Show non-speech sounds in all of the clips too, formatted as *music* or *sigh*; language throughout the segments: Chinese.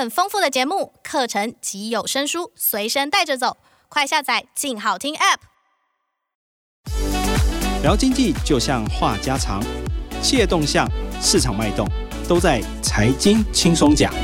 更丰富的节目、课程及有声书随身带着走，快下载“静好听 ”App。聊经济就像话家常，企业动向、市场脉动，都在财经轻松讲。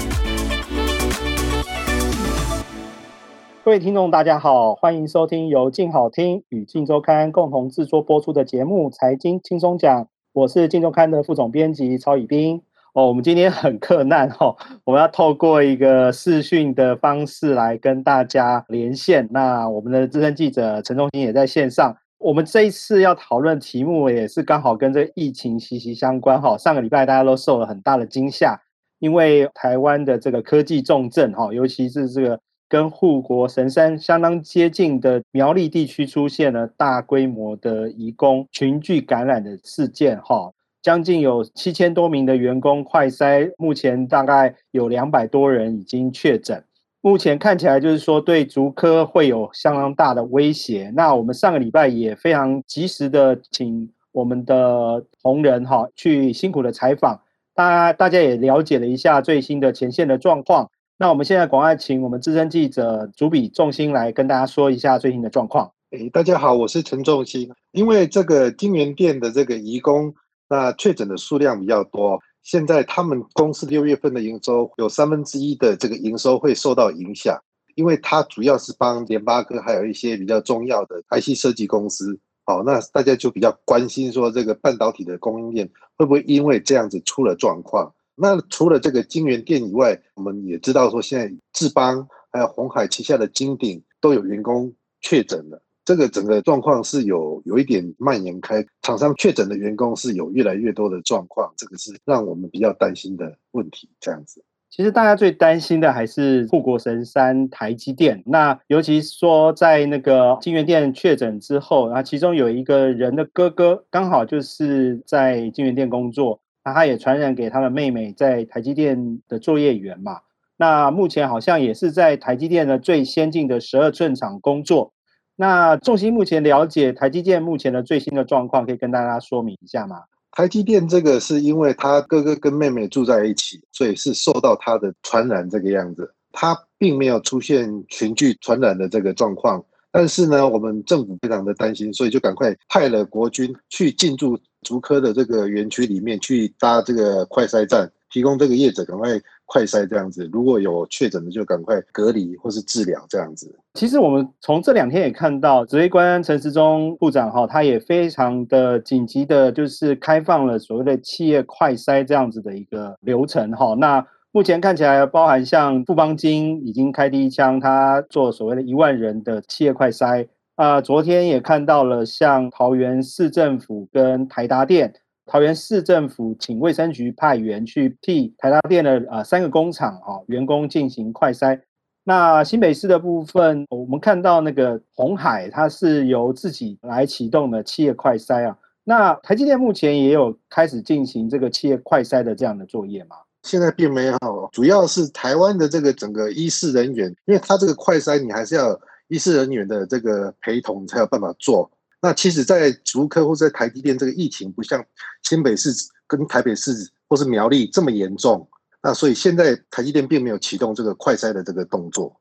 各位听众，大家好，欢迎收听由静好听与静周刊共同制作播出的节目《财经轻松讲》，我是静周刊的副总编辑曹以斌。哦，我们今天很克难哦，我们要透过一个视讯的方式来跟大家连线。那我们的资深记者陈忠兴也在线上。我们这一次要讨论题目也是刚好跟这个疫情息息相关哈。上个礼拜大家都受了很大的惊吓，因为台湾的这个科技重镇哈，尤其是这个跟护国神山相当接近的苗栗地区出现了大规模的移工群聚感染的事件哈。将近有七千多名的员工快筛，目前大概有两百多人已经确诊。目前看起来就是说对竹科会有相当大的威胁。那我们上个礼拜也非常及时的请我们的同仁哈去辛苦的采访，大家大家也了解了一下最新的前线的状况。那我们现在赶快请我们资深记者主笔仲兴来跟大家说一下最新的状况。诶，大家好，我是陈仲兴。因为这个京元店的这个移工。那确诊的数量比较多，现在他们公司六月份的营收有三分之一的这个营收会受到影响，因为它主要是帮联发科还有一些比较重要的 IC 设计公司。好，那大家就比较关心说这个半导体的供应链会不会因为这样子出了状况？那除了这个金源电以外，我们也知道说现在智邦还有鸿海旗下的金鼎都有员工确诊了。这个整个状况是有有一点蔓延开，厂商确诊的员工是有越来越多的状况，这个是让我们比较担心的问题。这样子，其实大家最担心的还是护国神山台积电。那尤其说在那个京元电确诊之后，然后其中有一个人的哥哥刚好就是在京元电工作，那他也传染给他的妹妹在台积电的作业员嘛。那目前好像也是在台积电的最先进的十二寸厂工作。那重心目前了解台积电目前的最新的状况，可以跟大家说明一下吗？台积电这个是因为他哥哥跟妹妹住在一起，所以是受到他的传染这个样子。他并没有出现群聚传染的这个状况，但是呢，我们政府非常的担心，所以就赶快派了国军去进驻竹科的这个园区里面去搭这个快筛站，提供这个业者赶快。快筛这样子，如果有确诊的就赶快隔离或是治疗这样子。其实我们从这两天也看到，指挥官陈时中部长哈，他也非常的紧急的，就是开放了所谓的企业快筛这样子的一个流程哈。那目前看起来，包含像富邦金已经开第一枪，他做所谓的一万人的企业快筛啊。昨天也看到了像桃园市政府跟台达电。桃园市政府请卫生局派员去替台达电的呃三个工厂啊员工进行快筛。那新北市的部分，我们看到那个鸿海，它是由自己来启动的企业快筛啊。那台积电目前也有开始进行这个企业快筛的这样的作业吗？现在并没有，主要是台湾的这个整个医事人员，因为它这个快筛你还是要医事人员的这个陪同才有办法做。那其实，在竹科或者在台积电，这个疫情不像新北市跟台北市或是苗栗这么严重，那所以现在台积电并没有启动这个快筛的这个动作。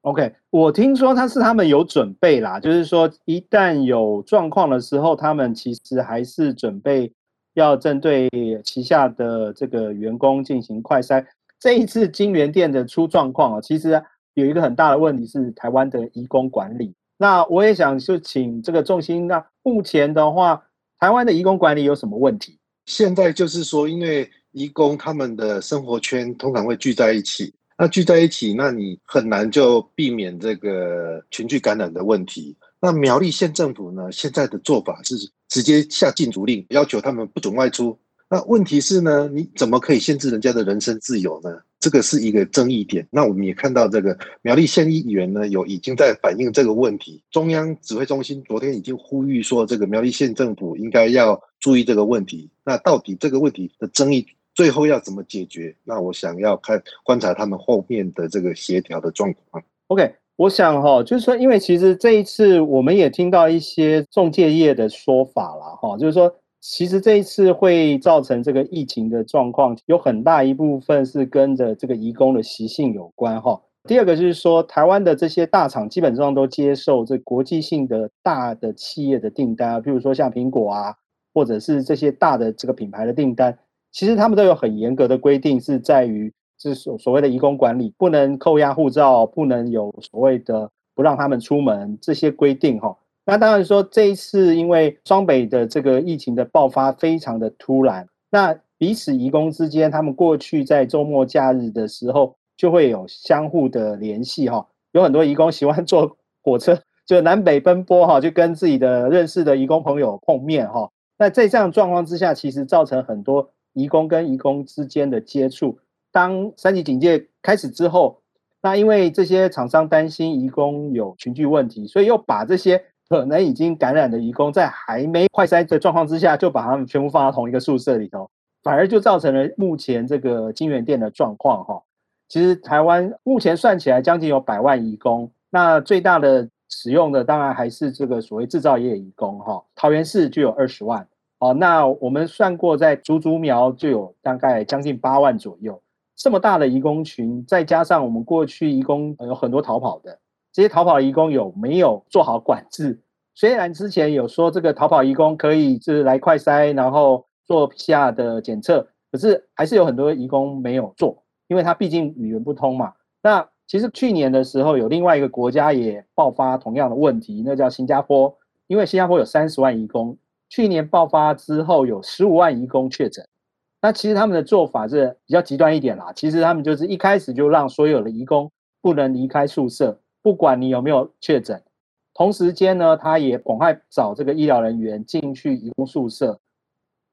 OK，我听说他是他们有准备啦，就是说一旦有状况的时候，他们其实还是准备要针对旗下的这个员工进行快筛。这一次金元店的出状况啊，其实有一个很大的问题是台湾的移工管理。那我也想就请这个仲心，那目前的话，台湾的移工管理有什么问题？现在就是说，因为移工他们的生活圈通常会聚在一起，那聚在一起，那你很难就避免这个群聚感染的问题。那苗栗县政府呢，现在的做法是直接下禁足令，要求他们不准外出。那问题是呢，你怎么可以限制人家的人身自由呢？这个是一个争议点。那我们也看到，这个苗栗县议员呢，有已经在反映这个问题。中央指挥中心昨天已经呼吁说，这个苗栗县政府应该要注意这个问题。那到底这个问题的争议最后要怎么解决？那我想要看观察他们后面的这个协调的状况。OK，我想哈，就是说，因为其实这一次我们也听到一些中介业的说法了哈，就是说。其实这一次会造成这个疫情的状况，有很大一部分是跟着这个移工的习性有关哈。第二个就是说，台湾的这些大厂基本上都接受这国际性的大的企业的订单啊，比如说像苹果啊，或者是这些大的这个品牌的订单，其实他们都有很严格的规定，是在于是所所谓的移工管理，不能扣押护照，不能有所谓的不让他们出门这些规定哈。那当然说这一次因为双北的这个疫情的爆发非常的突然，那彼此移工之间，他们过去在周末假日的时候。就会有相互的联系哈，有很多移工喜欢坐火车，就南北奔波哈，就跟自己的认识的移工朋友碰面哈。那在这样状况之下，其实造成很多移工跟移工之间的接触。当三级警戒开始之后，那因为这些厂商担心移工有群聚问题，所以又把这些可能已经感染的移工，在还没快筛的状况之下，就把他们全部放到同一个宿舍里头，反而就造成了目前这个金源店的状况哈。其实台湾目前算起来将近有百万移工，那最大的使用的当然还是这个所谓制造业移工哈。桃园市就有二十万哦，那我们算过在竹竹苗就有大概将近八万左右，这么大的移工群，再加上我们过去移工有很多逃跑的，这些逃跑的移工有没有做好管制？虽然之前有说这个逃跑移工可以就是来快筛，然后做 PCR 的检测，可是还是有很多移工没有做。因为他毕竟语言不通嘛，那其实去年的时候有另外一个国家也爆发同样的问题，那叫新加坡。因为新加坡有三十万移工，去年爆发之后有十五万移工确诊。那其实他们的做法是比较极端一点啦，其实他们就是一开始就让所有的移工不能离开宿舍，不管你有没有确诊。同时间呢，他也赶快找这个医疗人员进去移工宿舍，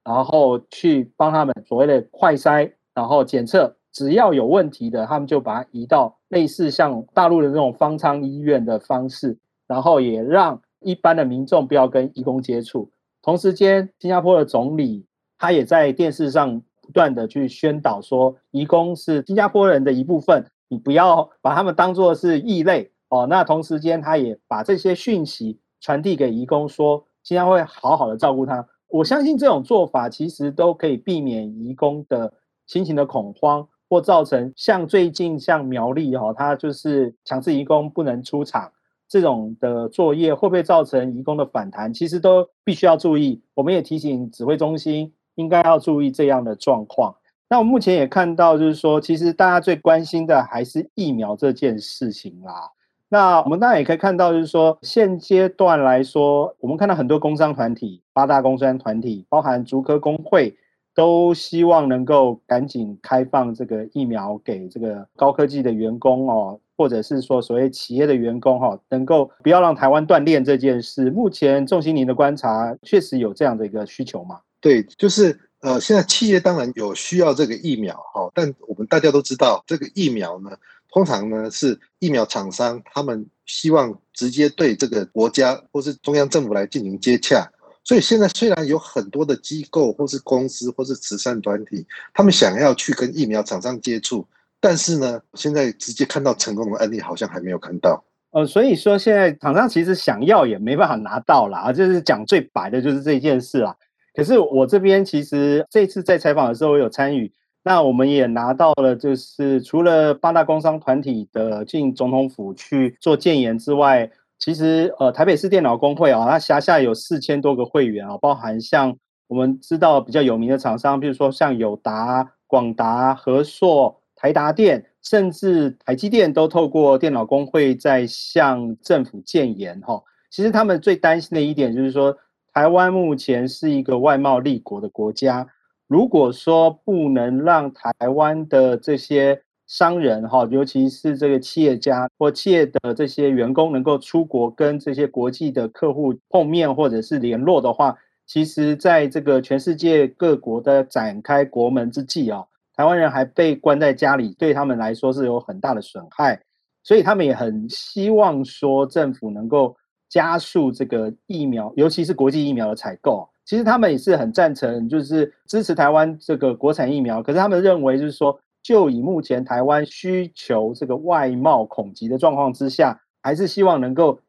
然后去帮他们所谓的快筛，然后检测。只要有问题的，他们就把它移到类似像大陆的那种方舱医院的方式，然后也让一般的民众不要跟移工接触。同时间，新加坡的总理他也在电视上不断的去宣导说，移工是新加坡人的一部分，你不要把他们当作是异类哦。那同时间，他也把这些讯息传递给移工，说新加坡会好好的照顾他。我相信这种做法其实都可以避免移工的心情的恐慌。或造成像最近像苗栗哈，他就是强制移工不能出场这种的作业，会不会造成移工的反弹？其实都必须要注意。我们也提醒指挥中心应该要注意这样的状况。那我目前也看到，就是说，其实大家最关心的还是疫苗这件事情啦。那我们当然也可以看到，就是说现阶段来说，我们看到很多工商团体、八大工商团体，包含竹科工会。都希望能够赶紧开放这个疫苗给这个高科技的员工哦，或者是说所谓企业的员工哈，能够不要让台湾断链这件事。目前仲心您的观察确实有这样的一个需求吗？对，就是呃，现在企业当然有需要这个疫苗哈，但我们大家都知道，这个疫苗呢，通常呢是疫苗厂商他们希望直接对这个国家或是中央政府来进行接洽。所以现在虽然有很多的机构或是公司或是慈善团体，他们想要去跟疫苗厂商接触，但是呢，现在直接看到成功的案例好像还没有看到。呃，所以说现在厂商其实想要也没办法拿到啦，就是讲最白的就是这件事啦。可是我这边其实这次在采访的时候我有参与，那我们也拿到了，就是除了八大工商团体的进总统府去做建言之外。其实，呃，台北市电脑工会啊，它辖下有四千多个会员啊，包含像我们知道比较有名的厂商，比如说像友达、广达、和硕、台达电，甚至台积电都透过电脑工会在向政府建言哈。其实他们最担心的一点就是说，台湾目前是一个外贸立国的国家，如果说不能让台湾的这些商人哈，尤其是这个企业家或企业的这些员工，能够出国跟这些国际的客户碰面或者是联络的话，其实在这个全世界各国的展开国门之际啊，台湾人还被关在家里，对他们来说是有很大的损害，所以他们也很希望说政府能够加速这个疫苗，尤其是国际疫苗的采购。其实他们也是很赞成，就是支持台湾这个国产疫苗，可是他们认为就是说。就以目前台湾需求这个外贸恐急的状况之下，还是希望能够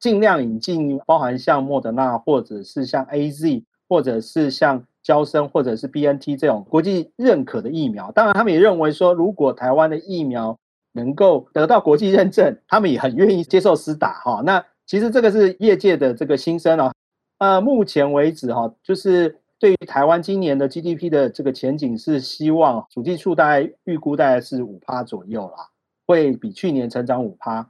尽量引进，包含像莫德纳或者是像 AZ 或者是像交生或者是 BNT 这种国际认可的疫苗。当然，他们也认为说，如果台湾的疫苗能够得到国际认证，他们也很愿意接受施打哈。那其实这个是业界的这个心声啊。呃，目前为止哈，就是对于台湾今年的 GDP 的这个前景是希望，主计处大概预估大概是五趴左右啦，会比去年成长五趴。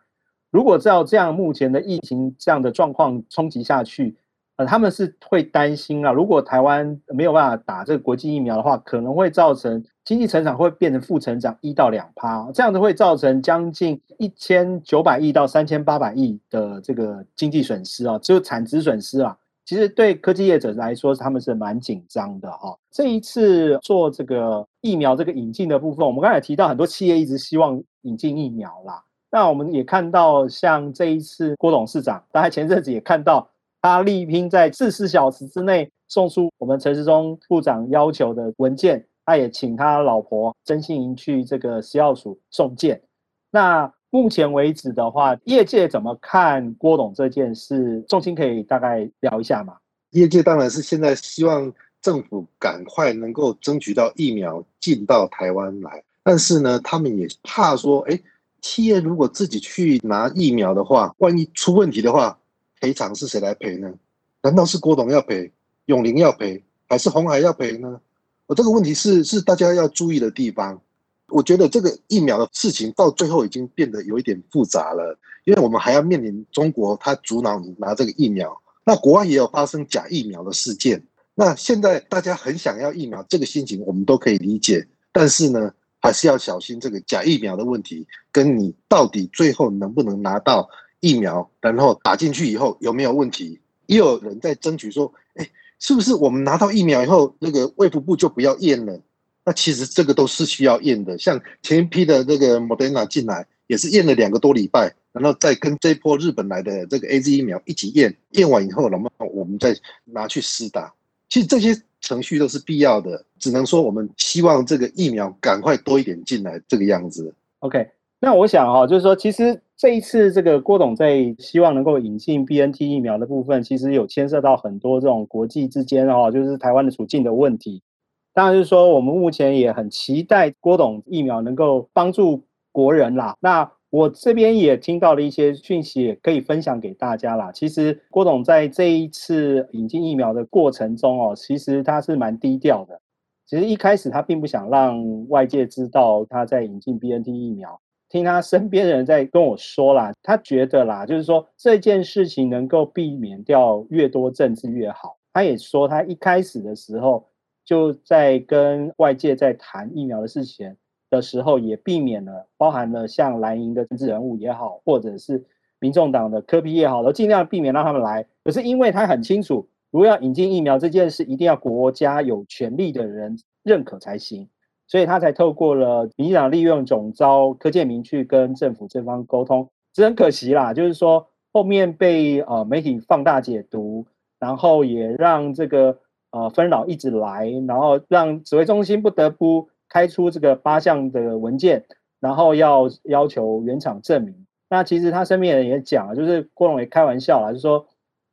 如果照这样目前的疫情这样的状况冲击下去，呃，他们是会担心啊。如果台湾没有办法打这个国际疫苗的话，可能会造成经济成长会变成负成长一到两趴，这样子会造成将近一千九百亿到三千八百亿的这个经济损失啊，只有产值损失啊。其实对科技业者来说，他们是蛮紧张的哈。这一次做这个疫苗这个引进的部分，我们刚才提到很多企业一直希望引进疫苗啦。那我们也看到，像这一次郭董事长，大概前阵子也看到。他力拼在四十小时之内送出我们陈时中部长要求的文件，他也请他老婆曾馨莹去这个食药署送件。那目前为止的话，业界怎么看郭董这件事？重心可以大概聊一下吗？业界当然是现在希望政府赶快能够争取到疫苗进到台湾来，但是呢，他们也怕说，哎，企业如果自己去拿疫苗的话，万一出问题的话。赔偿是谁来赔呢？难道是郭董要赔，永龄要赔，还是鸿海要赔呢？我这个问题是是大家要注意的地方。我觉得这个疫苗的事情到最后已经变得有一点复杂了，因为我们还要面临中国他阻挠你拿这个疫苗，那国外也有发生假疫苗的事件。那现在大家很想要疫苗，这个心情我们都可以理解，但是呢，还是要小心这个假疫苗的问题，跟你到底最后能不能拿到。疫苗，然后打进去以后有没有问题？也有人在争取说，哎，是不是我们拿到疫苗以后，那个卫福部就不要验了？那其实这个都是需要验的。像前一批的这个 Moderna 进来，也是验了两个多礼拜，然后再跟这一波日本来的这个 AZ 疫苗一起验，验完以后，然后我们再拿去施打。其实这些程序都是必要的，只能说我们希望这个疫苗赶快多一点进来，这个样子。OK。那我想哈，就是说，其实这一次这个郭董在希望能够引进 BNT 疫苗的部分，其实有牵涉到很多这种国际之间哈，就是台湾的处境的问题。当然是说，我们目前也很期待郭董疫苗能够帮助国人啦。那我这边也听到了一些讯息，也可以分享给大家啦。其实郭董在这一次引进疫苗的过程中哦，其实他是蛮低调的。其实一开始他并不想让外界知道他在引进 BNT 疫苗。听他身边的人在跟我说啦，他觉得啦，就是说这件事情能够避免掉越多政治越好。他也说，他一开始的时候就在跟外界在谈疫苗的事情的时候，也避免了包含了像蓝营的政治人物也好，或者是民众党的柯 P 也好，都尽量避免让他们来。可是因为他很清楚，如果要引进疫苗这件事，一定要国家有权力的人认可才行。所以他才透过了民进党利用总召柯建铭去跟政府这方沟通，只很可惜啦，就是说后面被呃媒体放大解读，然后也让这个呃纷扰一直来，然后让指挥中心不得不开出这个八项的文件，然后要要求原厂证明。那其实他身边人也讲了，就是郭荣也开玩笑啦，就说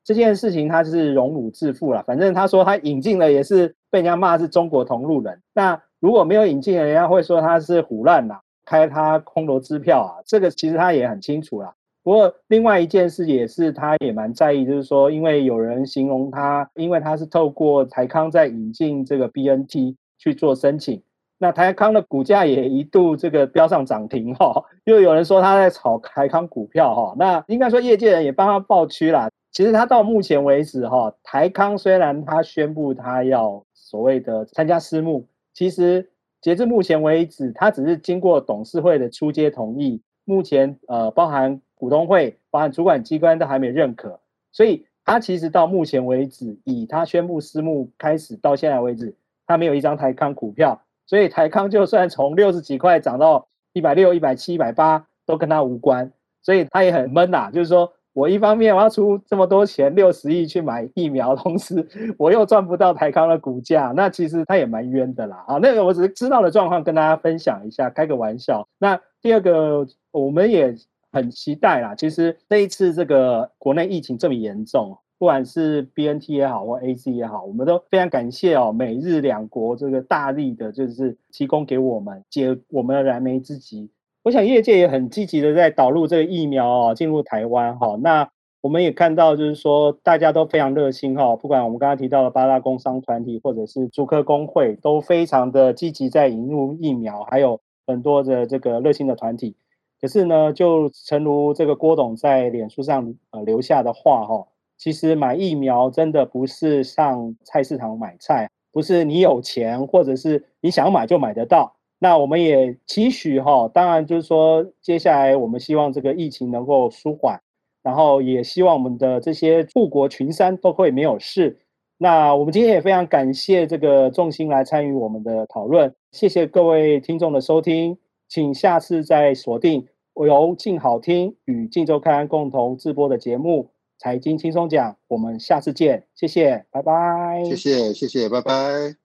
这件事情他是荣辱自负啦，反正他说他引进了也是被人家骂是中国同路人。那如果没有引进，人家会说他是唬烂呐，开他空头支票啊。这个其实他也很清楚啦。不过另外一件事也是，他也蛮在意，就是说，因为有人形容他，因为他是透过台康在引进这个 BNT 去做申请，那台康的股价也一度这个飙上涨停哈。又有人说他在炒台康股票哈。那应该说业界人也帮他抱屈啦。其实他到目前为止哈，台康虽然他宣布他要所谓的参加私募。其实截至目前为止，他只是经过董事会的出街同意，目前呃包含股东会、包含主管机关都还没认可，所以他其实到目前为止，以他宣布私募开始到现在为止，他没有一张台康股票，所以台康就算从六十几块涨到一百六、一百七、一百八，都跟他无关，所以他也很闷呐、啊，就是说。我一方面我要出这么多钱六十亿去买疫苗，同 *laughs* 时我又赚不到台康的股价，那其实他也蛮冤的啦。啊，那个我只是知道的状况跟大家分享一下，开个玩笑。那第二个我们也很期待啦。其实这一次这个国内疫情这么严重，不管是 BNT 也好或 A C 也好，我们都非常感谢哦，美日两国这个大力的，就是提供给我们解我们的燃眉之急。我想业界也很积极的在导入这个疫苗哦，进入台湾哈。那我们也看到，就是说大家都非常热心哈，不管我们刚刚提到的八大工商团体或者是竹科工会，都非常的积极在引入疫苗，还有很多的这个热心的团体。可是呢，就诚如这个郭董在脸书上呃留下的话哈，其实买疫苗真的不是上菜市场买菜，不是你有钱或者是你想买就买得到。那我们也期许哈，当然就是说，接下来我们希望这个疫情能够舒缓，然后也希望我们的这些护国群山都会没有事。那我们今天也非常感谢这个众星来参与我们的讨论，谢谢各位听众的收听，请下次再锁定由静好听与静周刊共同制播的节目《财经轻松讲》，我们下次见，谢谢，拜拜。谢谢，谢谢，拜拜。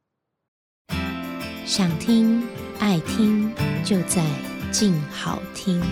想听。爱听就在静好听。